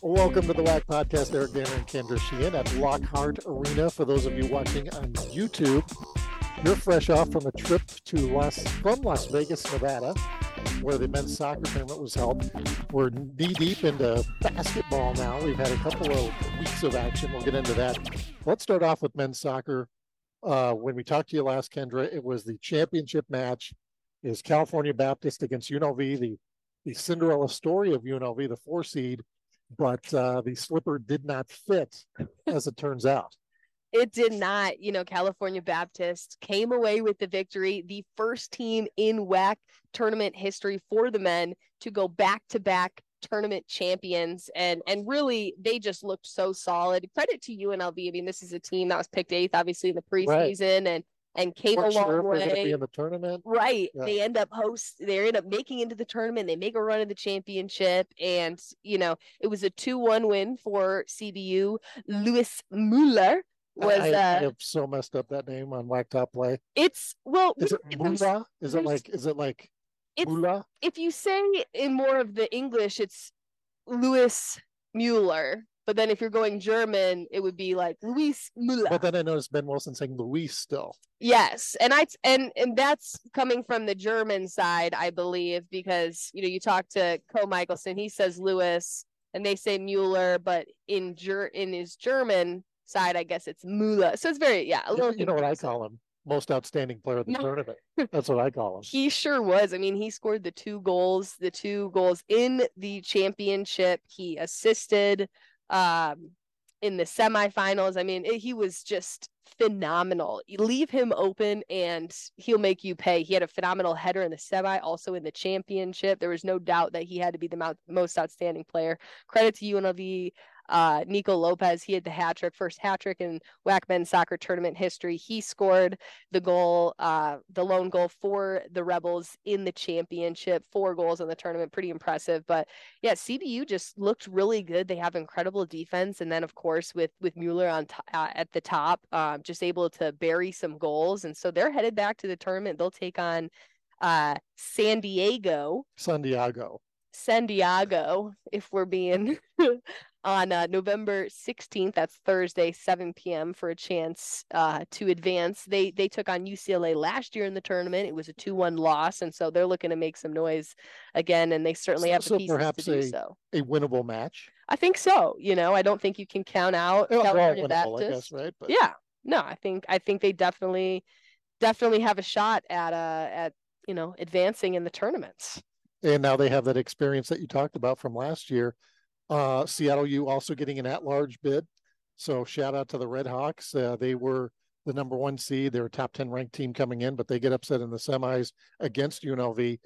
Welcome to the WAC Podcast. Eric Danner and Kendra Sheehan at Lockhart Arena. For those of you watching on YouTube, you're fresh off from a trip to Las from Las Vegas, Nevada, where the men's soccer tournament was held. We're knee deep into basketball now. We've had a couple of weeks of action. We'll get into that. Let's start off with men's soccer. Uh, when we talked to you last, Kendra, it was the championship match. Is California Baptist against UNLV, the the Cinderella story of UNLV, the four seed, but uh, the slipper did not fit, as it turns out. It did not. You know, California Baptist came away with the victory, the first team in WAC tournament history for the men to go back to back tournament champions and and really they just looked so solid credit to unlv i mean this is a team that was picked eighth obviously in the preseason right. and and came a long sure way. Be in the tournament, right? Yeah. They end up host. They end up making into the tournament. They make a run of the championship, and you know it was a two-one win for CBU. Louis Muller was. I, uh, I, have so messed up that name on WAC Top Play. It's well. Is it Mula? Is it like? Is it like? Mula? If you say in more of the English, it's Lewis Mueller. But then if you're going German, it would be like Luis Müller. But then I noticed Ben Wilson saying Luis still. Yes, and I and and that's coming from the German side, I believe, because you know you talk to Co Michelson, he says Lewis, and they say Mueller, but in ger in his German side, I guess it's Müller. So it's very yeah. A little you, you know what I call him? Most outstanding player of the tournament. That's what I call him. He sure was. I mean, he scored the two goals, the two goals in the championship. He assisted um, in the semifinals. I mean, it, he was just phenomenal. You leave him open and he'll make you pay. He had a phenomenal header in the semi, also in the championship. There was no doubt that he had to be the most outstanding player. Credit to UNLV uh, Nico Lopez, he had the hat trick, first hat trick in WAC men's soccer tournament history. He scored the goal, uh, the lone goal for the Rebels in the championship, four goals in the tournament, pretty impressive. But yeah, CBU just looked really good. They have incredible defense, and then of course with with Mueller on t- uh, at the top, uh, just able to bury some goals, and so they're headed back to the tournament. They'll take on uh, San Diego. San Diego. San Diego, if we're being on uh, November 16th. That's Thursday, 7 p.m. for a chance uh, to advance. They they took on UCLA last year in the tournament. It was a 2-1 loss, and so they're looking to make some noise again. And they certainly have so the pieces perhaps to do a, so. A winnable match. I think so. You know, I don't think you can count out Well, California winnable, I Baptist. guess, right? But Yeah, no, I think I think they definitely definitely have a shot at uh at you know advancing in the tournaments. and now they have that experience that you talked about from last year. Uh, Seattle U also getting an at-large bid. So shout out to the Red Hawks. Uh, they were the number one seed. They're a top 10 ranked team coming in, but they get upset in the semis against UNLV.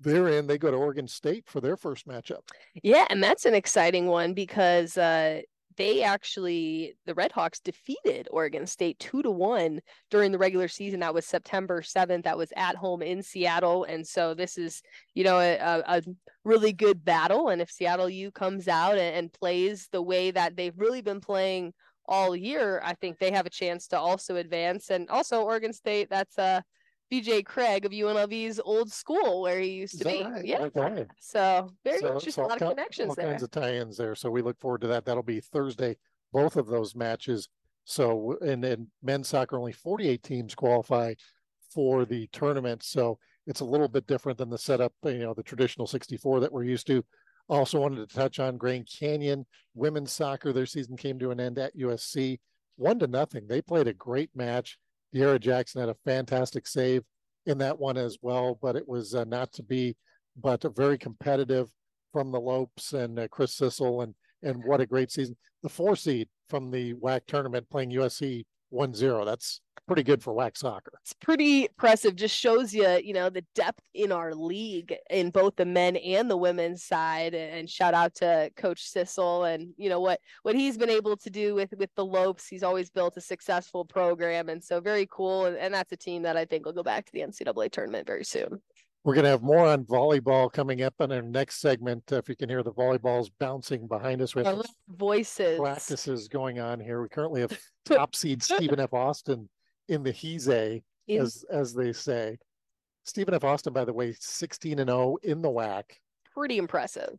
They're in, they go to Oregon State for their first matchup. Yeah, and that's an exciting one because uh, they actually the Red Hawks defeated Oregon State two to one during the regular season. That was September seventh. That was at home in Seattle, and so this is you know a, a really good battle. And if Seattle U comes out and, and plays the way that they've really been playing all year, I think they have a chance to also advance. And also Oregon State, that's uh BJ Craig of UNLV's old school where he used to be. right? Yeah. Okay. So very So- interesting. so a lot of connections all there. kinds of tie-ins there. So we look forward to that. That'll be Thursday, both of those matches. So and then men's soccer, only 48 teams qualify for the tournament. So it's a little bit different than the setup, you know, the traditional 64 that we're used to. Also wanted to touch on Grand Canyon women's soccer. Their season came to an end at USC, one to nothing. They played a great match. De'Ara Jackson had a fantastic save in that one as well, but it was uh, not to be, but very competitive from the Lopes and uh, Chris Sissel and and what a great season. The four seed from the WAC tournament playing USC 1-0. That's pretty good for WAC soccer. it's pretty impressive. Just shows you, you know, the depth in our league in both the men and the women's side. And shout out to Coach Sissel and you know what what he's been able to do with with the Lopes. He's always built a successful program, and so very cool. And, and that's a team that I think will go back to the NCAA tournament very soon. We're going to have more on volleyball coming up in our next segment. If you can hear the volleyballs bouncing behind us, we have voices. practices going on here. We currently have top seed Stephen F. Austin in the He's In- as as they say. Stephen F. Austin, by the way, 16 and 0 in the WAC. Pretty impressive.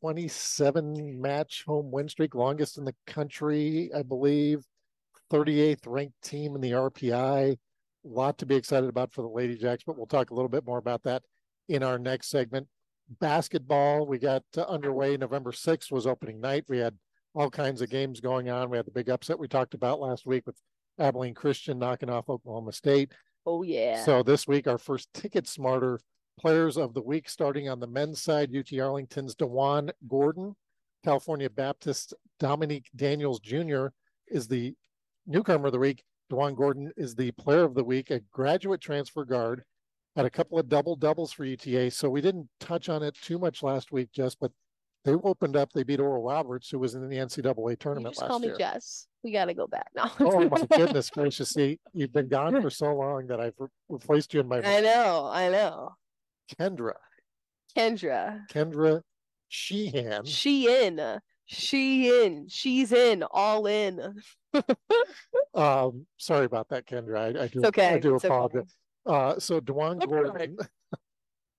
27 match home win streak, longest in the country, I believe. 38th ranked team in the RPI. A lot to be excited about for the Lady Jacks, but we'll talk a little bit more about that in our next segment. Basketball, we got uh, underway November 6th was opening night. We had all kinds of games going on. We had the big upset we talked about last week with Abilene Christian knocking off Oklahoma State. Oh, yeah. So this week, our first Ticket Smarter players of the week, starting on the men's side, UT Arlington's Dewan Gordon, California Baptist Dominique Daniels Jr. is the newcomer of the week. Dewan Gordon is the player of the week, a graduate transfer guard. Had a couple of double doubles for UTA, so we didn't touch on it too much last week, just But they opened up. They beat Oral Roberts, who was in the NCAA tournament just last call me year. Jess. We got to go back now. oh my goodness gracious! See, you've been gone for so long that I've re- replaced you in my I know. I know. Kendra. Kendra. Kendra Sheehan. She in. She in. She's in. All in. Um, sorry about that, Kendra. I, I do. It's okay. I do It's okay. Uh, so Dewan That's all right. Gordon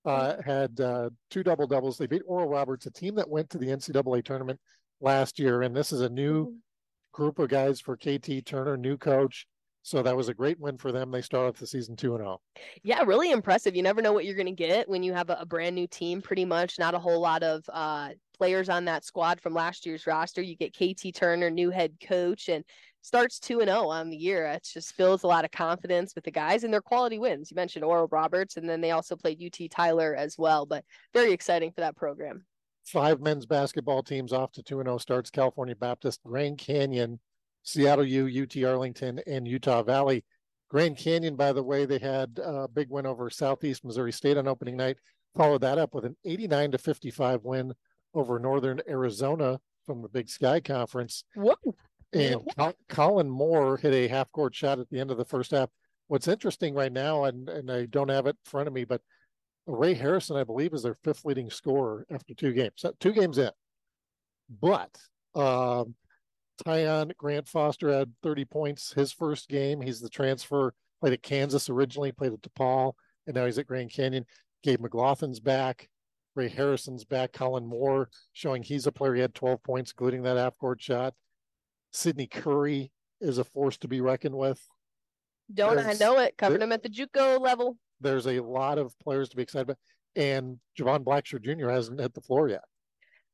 uh, had uh, two double doubles. They beat Oral Roberts, a team that went to the NCAA tournament last year, and this is a new group of guys for KT Turner, new coach. So that was a great win for them. They start off the season two and oh. zero. Yeah, really impressive. You never know what you're going to get when you have a, a brand new team, pretty much. Not a whole lot of uh, players on that squad from last year's roster. You get KT Turner, new head coach, and starts 2 and 0 on the year. It just builds a lot of confidence with the guys and their quality wins. You mentioned Oral Roberts, and then they also played UT Tyler as well. But very exciting for that program. Five men's basketball teams off to two and zero starts. California Baptist, Grand Canyon, Seattle U, UT Arlington, and Utah Valley. Grand Canyon, by the way, they had a big win over Southeast Missouri State on opening night. Followed that up with an 89 to 55 win over Northern Arizona from the Big Sky Conference. Whoa. And Col- Colin Moore hit a half court shot at the end of the first half. What's interesting right now, and, and I don't have it in front of me, but Ray Harrison, I believe, is their fifth leading scorer after two games. Two games in. But um, Tyon Grant Foster had 30 points his first game. He's the transfer, played at Kansas originally, played at DePaul, and now he's at Grand Canyon. Gabe McGlothan's back. Ray Harrison's back. Colin Moore showing he's a player. He had 12 points, including that half court shot. Sidney Curry is a force to be reckoned with. Don't I know it? Covered there- him at the JUCO level. There's a lot of players to be excited about. And Jovan Blacksher Jr. hasn't hit the floor yet.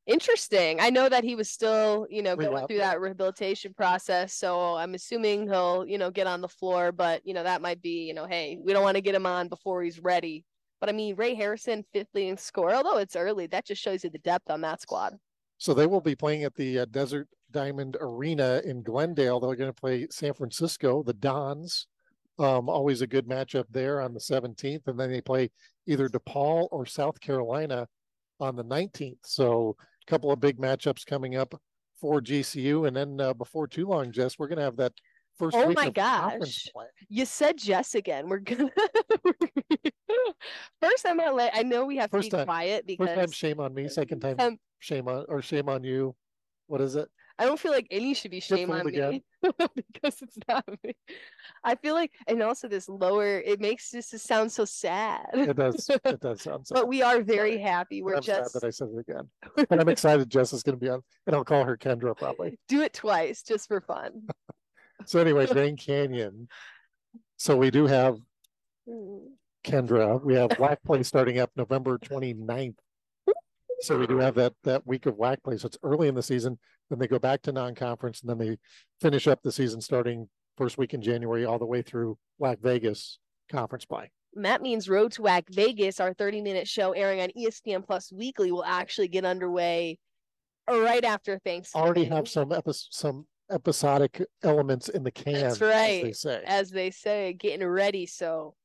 Interesting. I know that he was still, you know, going through that rehabilitation process. So I'm assuming he'll, you know, get on the floor. But, you know, that might be, you know, hey, we don't want to get him on before he's ready. But I mean, Ray Harrison, fifth leading scorer, although it's early, that just shows you the depth on that squad. So they will be playing at the uh, Desert Diamond Arena in Glendale. They're going to play San Francisco, the Dons. Um, always a good matchup there on the 17th. And then they play either DePaul or South Carolina on the 19th. So a couple of big matchups coming up for GCU. And then uh, before too long, Jess, we're going to have that first Oh my gosh. You said Jess again. We're gonna first time I'm gonna let I know we have First to be time- quiet First time, because shame on me. Second time, um, shame on, or shame on you. What is it? I don't feel like any should be shame on again. me because it's not me. I feel like, and also this lower, it makes this sound so sad. It does. It does sound sad. but we are very Sorry. happy. We're I'm sad just that I said it again. But I'm excited Jess is going to be on, and I'll call her Kendra probably. do it twice just for fun. So anyway, Grand Canyon. So we do have Mm. Kendra. We have WAC Play starting up November 29th. So we do have that that week of WAC Play. So it's early in the season. Then they go back to non-conference, and then they finish up the season starting first week in January all the way through WAC Vegas conference play. That means Road to WAC Vegas, our 30 minute show airing on ESPN Plus Weekly, will actually get underway right after Thanksgiving. Already have some epi- some episodic elements in the can. That's as they right. say. as they say, getting ready. So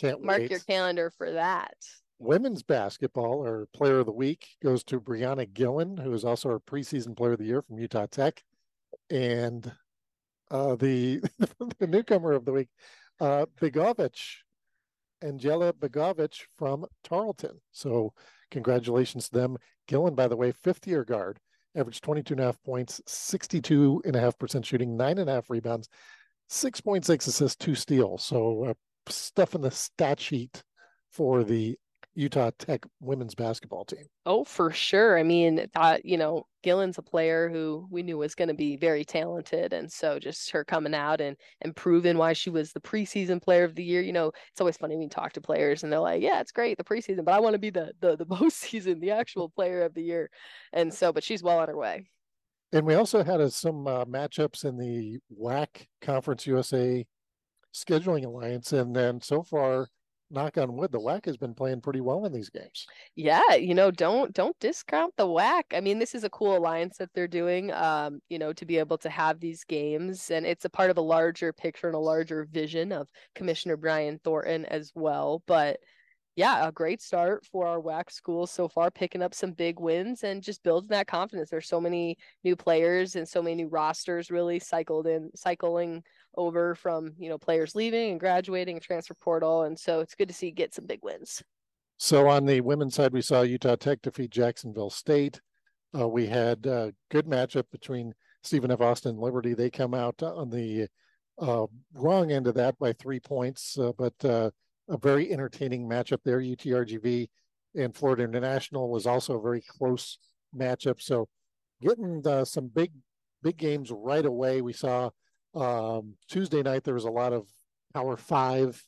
Can't mark wait. your calendar for that. women's basketball or player of the week goes to Brianna Gillen, who is also our preseason player of the year from Utah Tech. And uh, the the newcomer of the week, uh, Begovich, Angela Begovich from Tarleton. So congratulations to them. Gillen, by the way, fifth year guard, averaged 22 and a half points, 62 and a half percent shooting, nine and a half rebounds, 6.6 assists, two steals. So a stuff in the stat sheet for the Utah Tech women's basketball team. Oh, for sure. I mean, that, you know, Gillen's a player who we knew was going to be very talented. And so just her coming out and, and proving why she was the preseason player of the year. You know, it's always funny when you talk to players and they're like, yeah, it's great, the preseason, but I want to be the, the, the postseason, the actual player of the year. And so, but she's well on her way. And we also had uh, some uh, matchups in the WAC Conference USA scheduling alliance. And then so far, knock on wood, the WAC has been playing pretty well in these games. Yeah, you know, don't don't discount the WAC. I mean, this is a cool alliance that they're doing. Um, you know, to be able to have these games, and it's a part of a larger picture and a larger vision of Commissioner Brian Thornton as well. But yeah, a great start for our WAC schools so far, picking up some big wins and just building that confidence. There's so many new players and so many new rosters really cycled in, cycling over from you know players leaving and graduating, transfer portal, and so it's good to see get some big wins. So on the women's side, we saw Utah Tech defeat Jacksonville State. Uh, we had a good matchup between Stephen F. Austin and Liberty. They come out on the uh, wrong end of that by three points, uh, but uh, a very entertaining matchup there. UTRGV and Florida International was also a very close matchup. So getting uh, some big big games right away. We saw um, Tuesday night there was a lot of Power Five.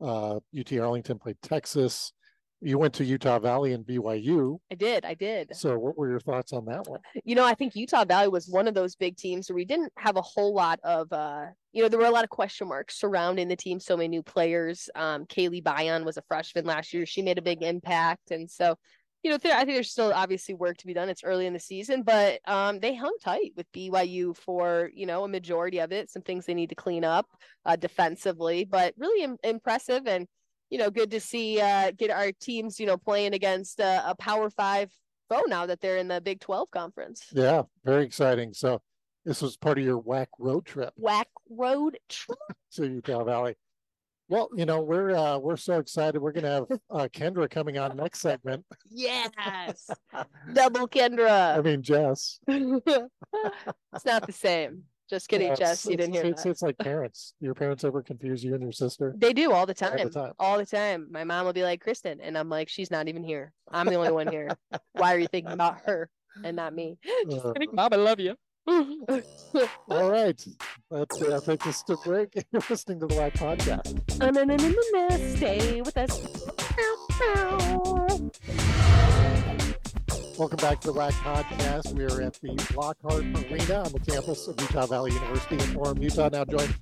Uh, UT Arlington played Texas you went to Utah Valley and BYU. I did. I did. So, what were your thoughts on that one? You know, I think Utah Valley was one of those big teams where we didn't have a whole lot of, uh, you know, there were a lot of question marks surrounding the team. So many new players. Um, Kaylee Bion was a freshman last year. She made a big impact, and so, you know, I think there's still obviously work to be done. It's early in the season, but um, they hung tight with BYU for you know a majority of it. Some things they need to clean up uh, defensively, but really Im- impressive and you know, good to see uh, get our teams, you know, playing against uh, a Power Five foe now that they're in the Big Twelve conference. Yeah, very exciting. So this was part of your WAC road trip. WAC road trip to Utah Valley. Well, you know, we're uh, we're so excited. We're gonna have uh, Kendra coming on next segment. Yes, double Kendra. I mean, Jess. it's not the same. Just kidding, Jess. You didn't hear it's, that. It's like parents. Your parents ever confuse you and your sister? They do all the time. All the time. All the time. My mom will be like, Kristen. And I'm like, she's not even here. I'm the only one here. Why are you thinking about her and not me? Just uh, kidding. Mom, I love you. All right. Let's uh, take this to break. You're listening to the Live Podcast. Stay with us. Welcome back to the WAC Podcast. We are at the Lockhart Arena on the campus of Utah Valley University in Orem, Utah. Now joined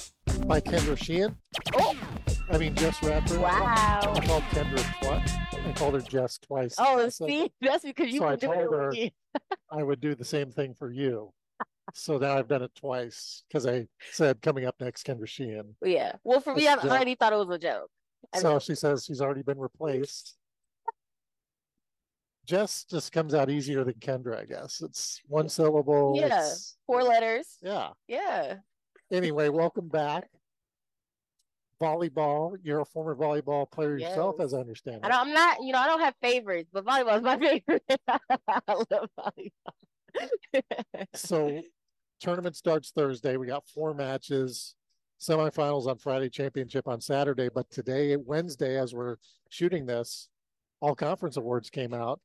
by Kendra Sheehan. Oh, I mean Jess Rapper. Wow. I called Kendra twice. I called her Jess twice. Oh, see, that's because you so I told her I would do the same thing for you. So now I've done it twice because I said coming up next, Kendra Sheehan. Yeah. Well, for me, I already thought it was a joke. So she says she's already been replaced. Jess just comes out easier than Kendra, I guess. It's one syllable. Yeah, four letters. Yeah. Yeah. Anyway, welcome back. Volleyball. You're a former volleyball player yes. yourself, as I understand. It. I am not, you know, I don't have favorites, but volleyball is my favorite. I love volleyball. so, tournament starts Thursday. We got four matches, semifinals on Friday, championship on Saturday. But today, Wednesday, as we're shooting this, all conference awards came out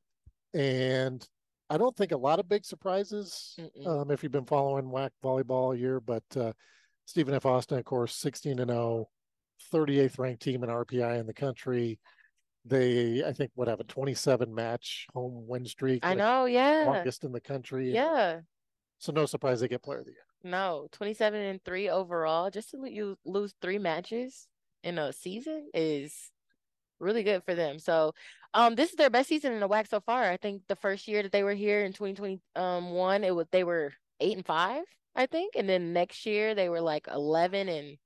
and I don't think a lot of big surprises um, if you've been following WAC volleyball all year, but uh, Stephen F. Austin, of course, 16 and 0, 38th ranked team in RPI in the country. They, I think, would have a 27 match home win streak. I know, yeah. Longest in the country. Yeah. So no surprise they get player of the year. No, 27 and 3 overall. Just to you lose three matches in a season is really good for them. So um this is their best season in the WAC so far. I think the first year that they were here in 2021, it was they were eight and five, I think. And then next year they were like 11 and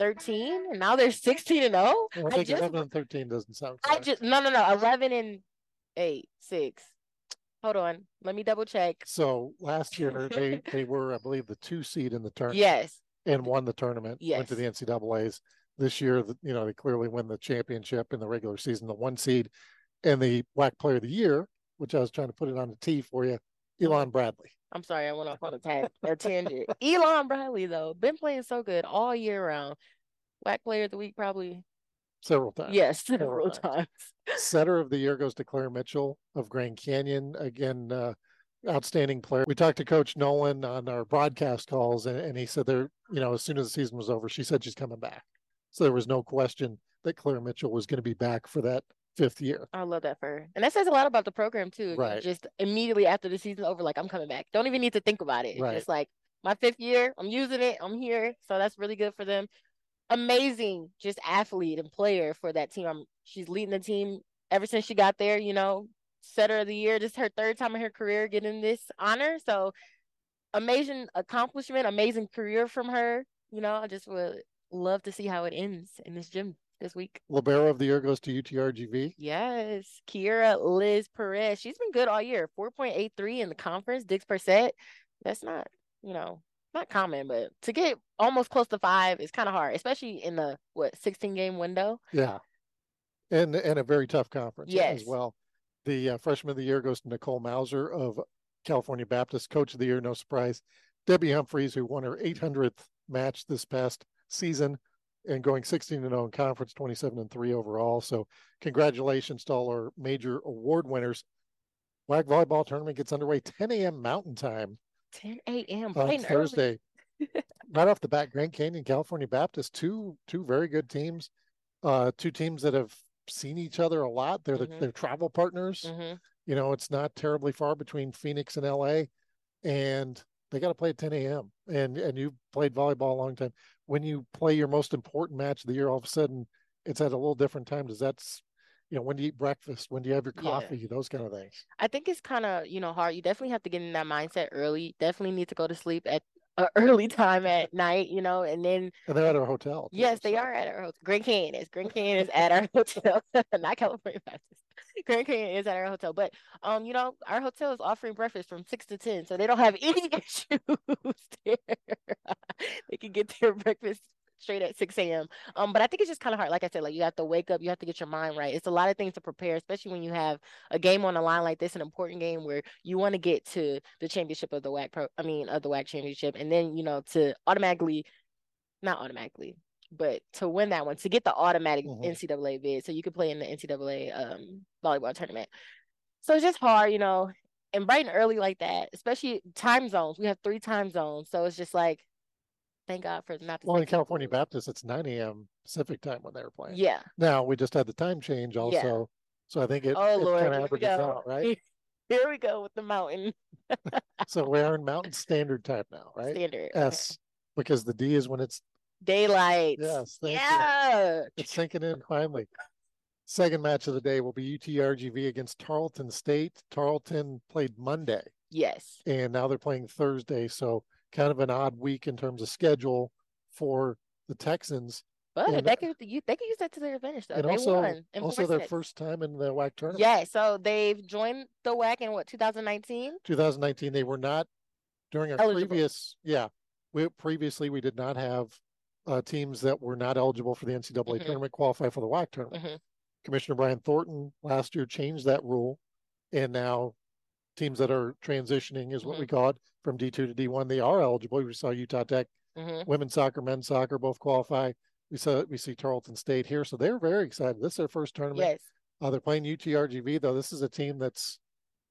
13 and now they're 16 and 0 well, I, think just, 11 and 13 doesn't sound correct. I just no no no 11 and 8 6 hold on let me double check so last year they they were i believe the two seed in the tournament yes and won the tournament yes. went to the ncaa's this year, you know, they clearly win the championship in the regular season, the one seed, and the Black Player of the Year, which I was trying to put it on the tee for you, Elon Bradley. I'm sorry, I went off on a, tag, a tangent. Elon Bradley, though, been playing so good all year round. WAC Player of the Week, probably several times. Yes, Several several times. times. Setter of the year goes to Claire Mitchell of Grand Canyon. Again, uh, outstanding player. We talked to Coach Nolan on our broadcast calls, and, and he said there, you know, as soon as the season was over, she said she's coming back. So there was no question that Claire Mitchell was going to be back for that fifth year. I love that for her. And that says a lot about the program too. Right. Just immediately after the season over, like I'm coming back. Don't even need to think about it. Right. It's like my fifth year, I'm using it, I'm here. So that's really good for them. Amazing just athlete and player for that team. I'm she's leading the team ever since she got there, you know, setter of the year. This is her third time in her career getting this honor. So amazing accomplishment, amazing career from her. You know, I just would love to see how it ends in this gym this week. Libero of the year goes to UTRGV. Yes, Kiera Liz Perez. She's been good all year. 4.83 in the conference, digs per set. That's not, you know, not common, but to get almost close to five is kind of hard, especially in the what 16 game window. Yeah. And and a very tough conference Yes. as well. The uh, freshman of the year goes to Nicole Mauser of California Baptist, coach of the year, no surprise. Debbie Humphreys, who won her 800th match this past season and going 16 and 0 in conference, 27 and 3 overall. So, congratulations to all our major award winners. WAC volleyball tournament gets underway 10 a.m. Mountain Time 10 a.m. on bright and early. Thursday. right off the bat, Grand Canyon, California Baptist, two two very good teams, uh, two teams that have seen each other a lot. They're the, Mhm. they're travel partners. Mhm. You know, it's not terribly far between Phoenix and LA, and they got to play at 10 a.m. And and you played volleyball a long time. When you play your most important match of the year, all of a sudden it's at a little different time. Does that's you know when do you eat breakfast? When do you have your Yeah. coffee? Those kind of things. I think it's kind of, you know, hard. You definitely have to get in that mindset early. Definitely need to go to sleep at an early time at night, you know, and then And they're at our hotel. too, Yes, they so- are at our hotel. Grand Canyon is. Grand Canyon is at our hotel, not California Baptist. Grand Canyon is at our hotel, but um, you know, our hotel is offering breakfast from six to ten, so they don't have any issues there. they can get their breakfast straight at six a.m. Um, but I think it's just kind of hard. Like I said, like you have to wake up, you have to get your mind right. It's a lot of things to prepare, especially when you have a game on the line like this, an important game where you want to get to the championship of the WAC pro. I mean, of the WAC championship, and then you know to automatically not automatically, but to win that one, to get the automatic Mhm. NCAA bid, so you could play in the NCAA um, volleyball tournament. So it's just hard, you know, and bright and early like that, especially time zones. We have three time zones, so it's just like, thank God for not. the Well, in California. Baptist, it's 9 a.m. Pacific time when they were playing. Yeah. Now we just had the time change also, yeah. so I think it, Oh it kind of averages out, right? Here we go with the mountain so we're in Mountain Standard Time now, right? standard. Okay. S because the D is when it's Daylight. yes, thank you. It's sinking in finally. Second match of the day will be UTRGV against Tarleton State. Tarleton played Monday Yes. and now they're playing Thursday, so kind of an odd week in terms of schedule for the Texans. But And- they could you they could use that to their advantage though. and they also won also their sets. first time in the WAC tournament. Yeah, so they've joined the WAC in what 2019. 2019 they were not during our Eligible. previous yeah we previously we did not have uh, teams that were not eligible for the ncaa Mhm. tournament qualify for the WAC tournament Mhm. commissioner brian thornton last year changed that rule and now teams that are transitioning is what we call it from d2 to d1 they are eligible. We saw utah tech hmm women's soccer men's soccer both qualify. We saw we see tarleton state here. So they're very excited. This is their first tournament. Yes. uh, they're playing utrgv though. This is a team that's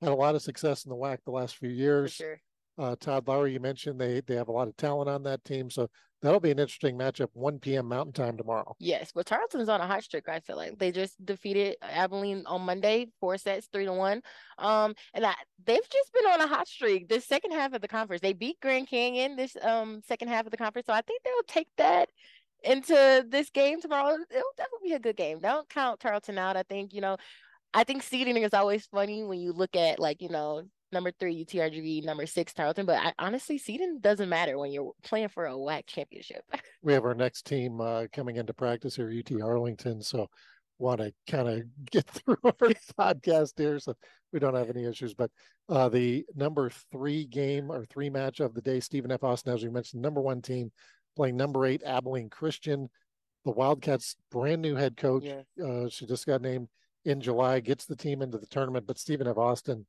had a lot of success in the WAC the last few For years. sure. Uh, Todd Lowry, you mentioned they they have a lot of talent on that team, so that'll be an interesting matchup. 1 p.m. Mountain Time tomorrow. Yes, but Tarleton's on a hot streak. I feel like they just defeated Abilene on Monday, four sets, three to one. Um, and I, they've just been on a hot streak. The second half of the conference, they beat Grand Canyon this um second half of the conference. So I think they'll take that into this game tomorrow. It'll definitely be a good game. Don't count Tarleton out. I think you know, I think seeding is always funny when you look at like you know number three UTRGV, number six Tarleton. But I, honestly, seeding doesn't matter when you're playing for a WAC championship. We have our next team uh, coming into practice here, UT Arlington. So want to kind of get through our podcast here, so we don't have any issues. But uh, the number three game or three match of the day, Stephen F. Austin, as we mentioned, number one team playing number eight Abilene Christian. The Wildcats' brand new head coach. yeah. uh, she just got named in July, gets the team into the tournament. But Stephen F. Austin,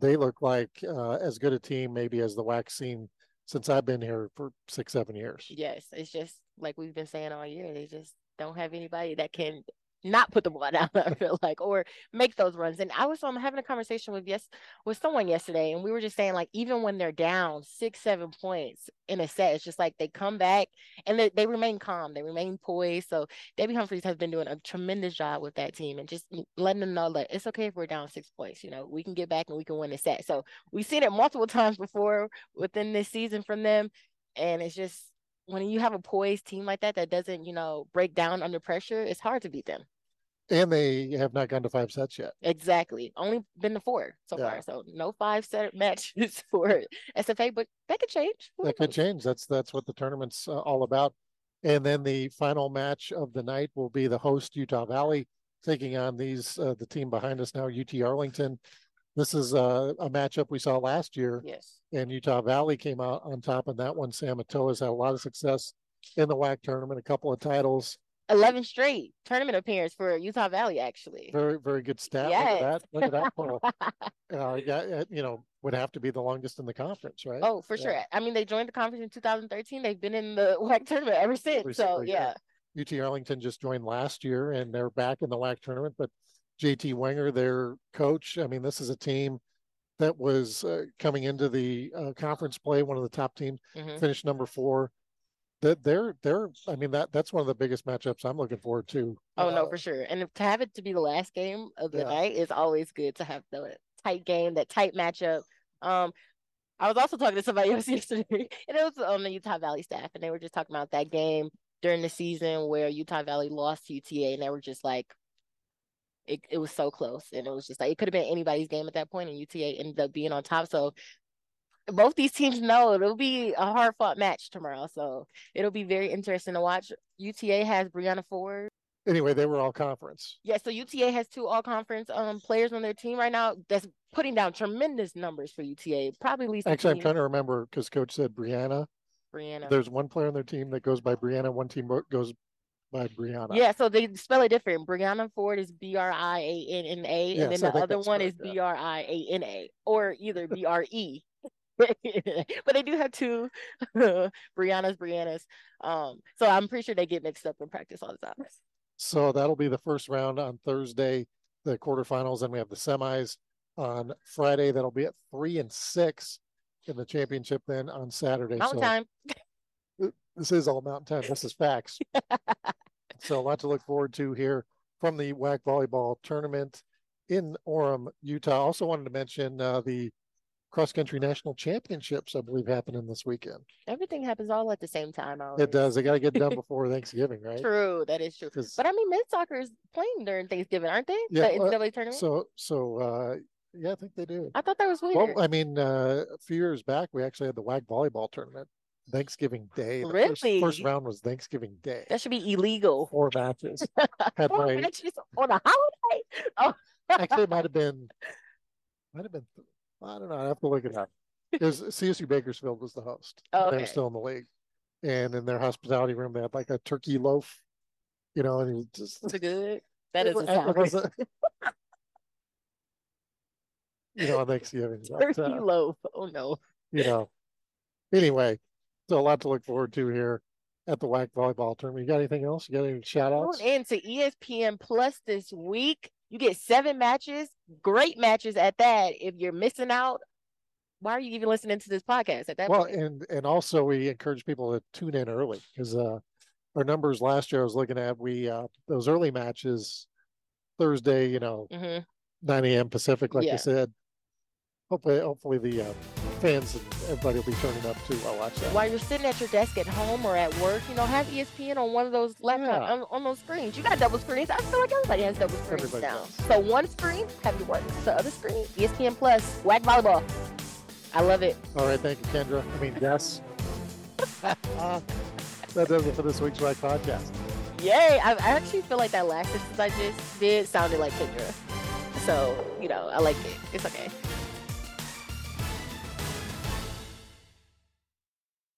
they look like uh, as good a team maybe as the WAC seen since I've been here for six, seven years. Yes, it's just like we've been saying all year. They just don't have anybody that can not put the ball down. I feel like, or make those runs. And I was um, having a conversation with yes with someone yesterday, and we were just saying like even when they're down six seven points in a set, it's just like they come back and they, they remain calm, they remain poised. So Debbie Humphreys has been doing a tremendous job with that team and just letting them know that it's okay if we're down six points. You know, we can get back and we can win a set. So we've seen it multiple times before within this season from them, and it's just when you have a poised team like that that doesn't, you know, break down under pressure, it's hard to beat them. And they have not gone to five sets yet. Exactly. Only been to four so Yeah. far. So no five set matches for SFA, but that could change. Who That could change. That's that's what the tournament's uh, all about. And then the final match of the night will be the host Utah Valley taking on these uh, the team behind us now, UT Arlington. This is uh, a matchup we saw last year, Yes. and Utah Valley came out on top in that one. Sam Atoa's had a lot of success in the WAC tournament, a couple of titles. 11 straight tournament appearance for Utah Valley, actually. Very, very good stat. Yes. Look at that. Look at that. Uh, yeah, uh, you know, would have to be the longest in the conference, right? oh, for Yeah. sure. I mean, they joined the conference in 2013. They've been in the WAC tournament ever since. Every So, single yeah. UT Arlington just joined last year and they're back in the WAC tournament. But JT Wenger, their coach, I mean, this is a team that was uh, coming into the uh, conference play, one of the top teams, Mhm. finished number four. That they're they're I mean that that's one of the biggest matchups I'm looking forward to. Oh, no, Uh, for sure. And to have it to be the last game of the Yeah. night is always good to have the tight game, that tight matchup. Um, I was also talking to somebody else yesterday, and it was on the Utah Valley staff, and they were just talking about that game during the season where Utah Valley lost to UTA, and they were just like, it, it was so close, and it was just like it could have been anybody's game at that point, and UTA ended up being on top. So both these teams know it'll be a hard fought match tomorrow, so it'll be very interesting to watch. UTA has Brianna Ford. Anyway, they were all conference. Yeah, so UTA has two all conference um players on their team right now that's putting down tremendous numbers for UTA. Probably least Actually, I'm trying to remember because coach said Brianna. Brianna. There's one player on their team that goes by Brianna, one team goes by Brianna. Yeah, so they spell it different. Brianna Ford is B R I A N N A, and then I the other one is B R I A N A, or either B R E. but they do have two Briannas, Briannas. Um, so I'm pretty sure they get mixed up in practice all the time. So that'll be the first round on Thursday, the quarterfinals, and we have the semis on Friday. That'll be at three and six in the championship. Then on Saturday. Mountain so time. this is all mountain time. This is facts. so a lot to look forward to here from the WAC volleyball tournament in Orem, Utah. Also wanted to mention uh, the cross country national championships. I believe happening this weekend. Everything happens all at the same time. It does. They got to get done before Thanksgiving, right? True, that is true. But I mean, men's soccer is playing during Thanksgiving, aren't they? Yeah, the NCAA tournament. So, so uh, yeah, I think they do. I thought that was weird. Well, I mean, uh, a few years back, we actually had the WAC volleyball tournament Thanksgiving Day. The first, first round was Thanksgiving Day. that should be illegal. Four matches. Had Four my matches on a holiday. Oh, actually it might have been might have been I don't know. I have to look it up. It CSU Bakersfield was the host. Oh, They're still in the league. And in their hospitality room they had like a turkey loaf, you know, and it was just Is good? That is it doesn't wa- it sound a- you know, Thanksgiving. Turkey uh, loaf. Oh no. you know. Anyway, so a lot to look forward to here at the WAC volleyball tournament. You got anything else? You got any shout outs? Tune in to E ESPN Plus this week. You get seven matches, great matches at that. If you're missing out, why are you even listening to this podcast at that Well, point? and and also we encourage people to tune in early because uh our numbers last year I was looking at we uh those early matches Thursday, you know, hmm 9 a.m. Pacific, like Yeah. you said. Hopefully hopefully the uh, fans and everybody will be turning up to watch that. While you're sitting at your desk at home or at work, you know, have ESPN on one of those laptops Yeah. on, on those screens. You got double screens. I feel like everybody has double screens Everybody now. does. So one screen, have your work. The other screen, ESPN Plus, WAC volleyball. I love it. All right, thank you, Kendra. I mean, yes. that does it for this week's Right podcast. Yay! I, I actually feel like that last sentence I just did sounded like Kendra. So, you know, I like it. It's okay.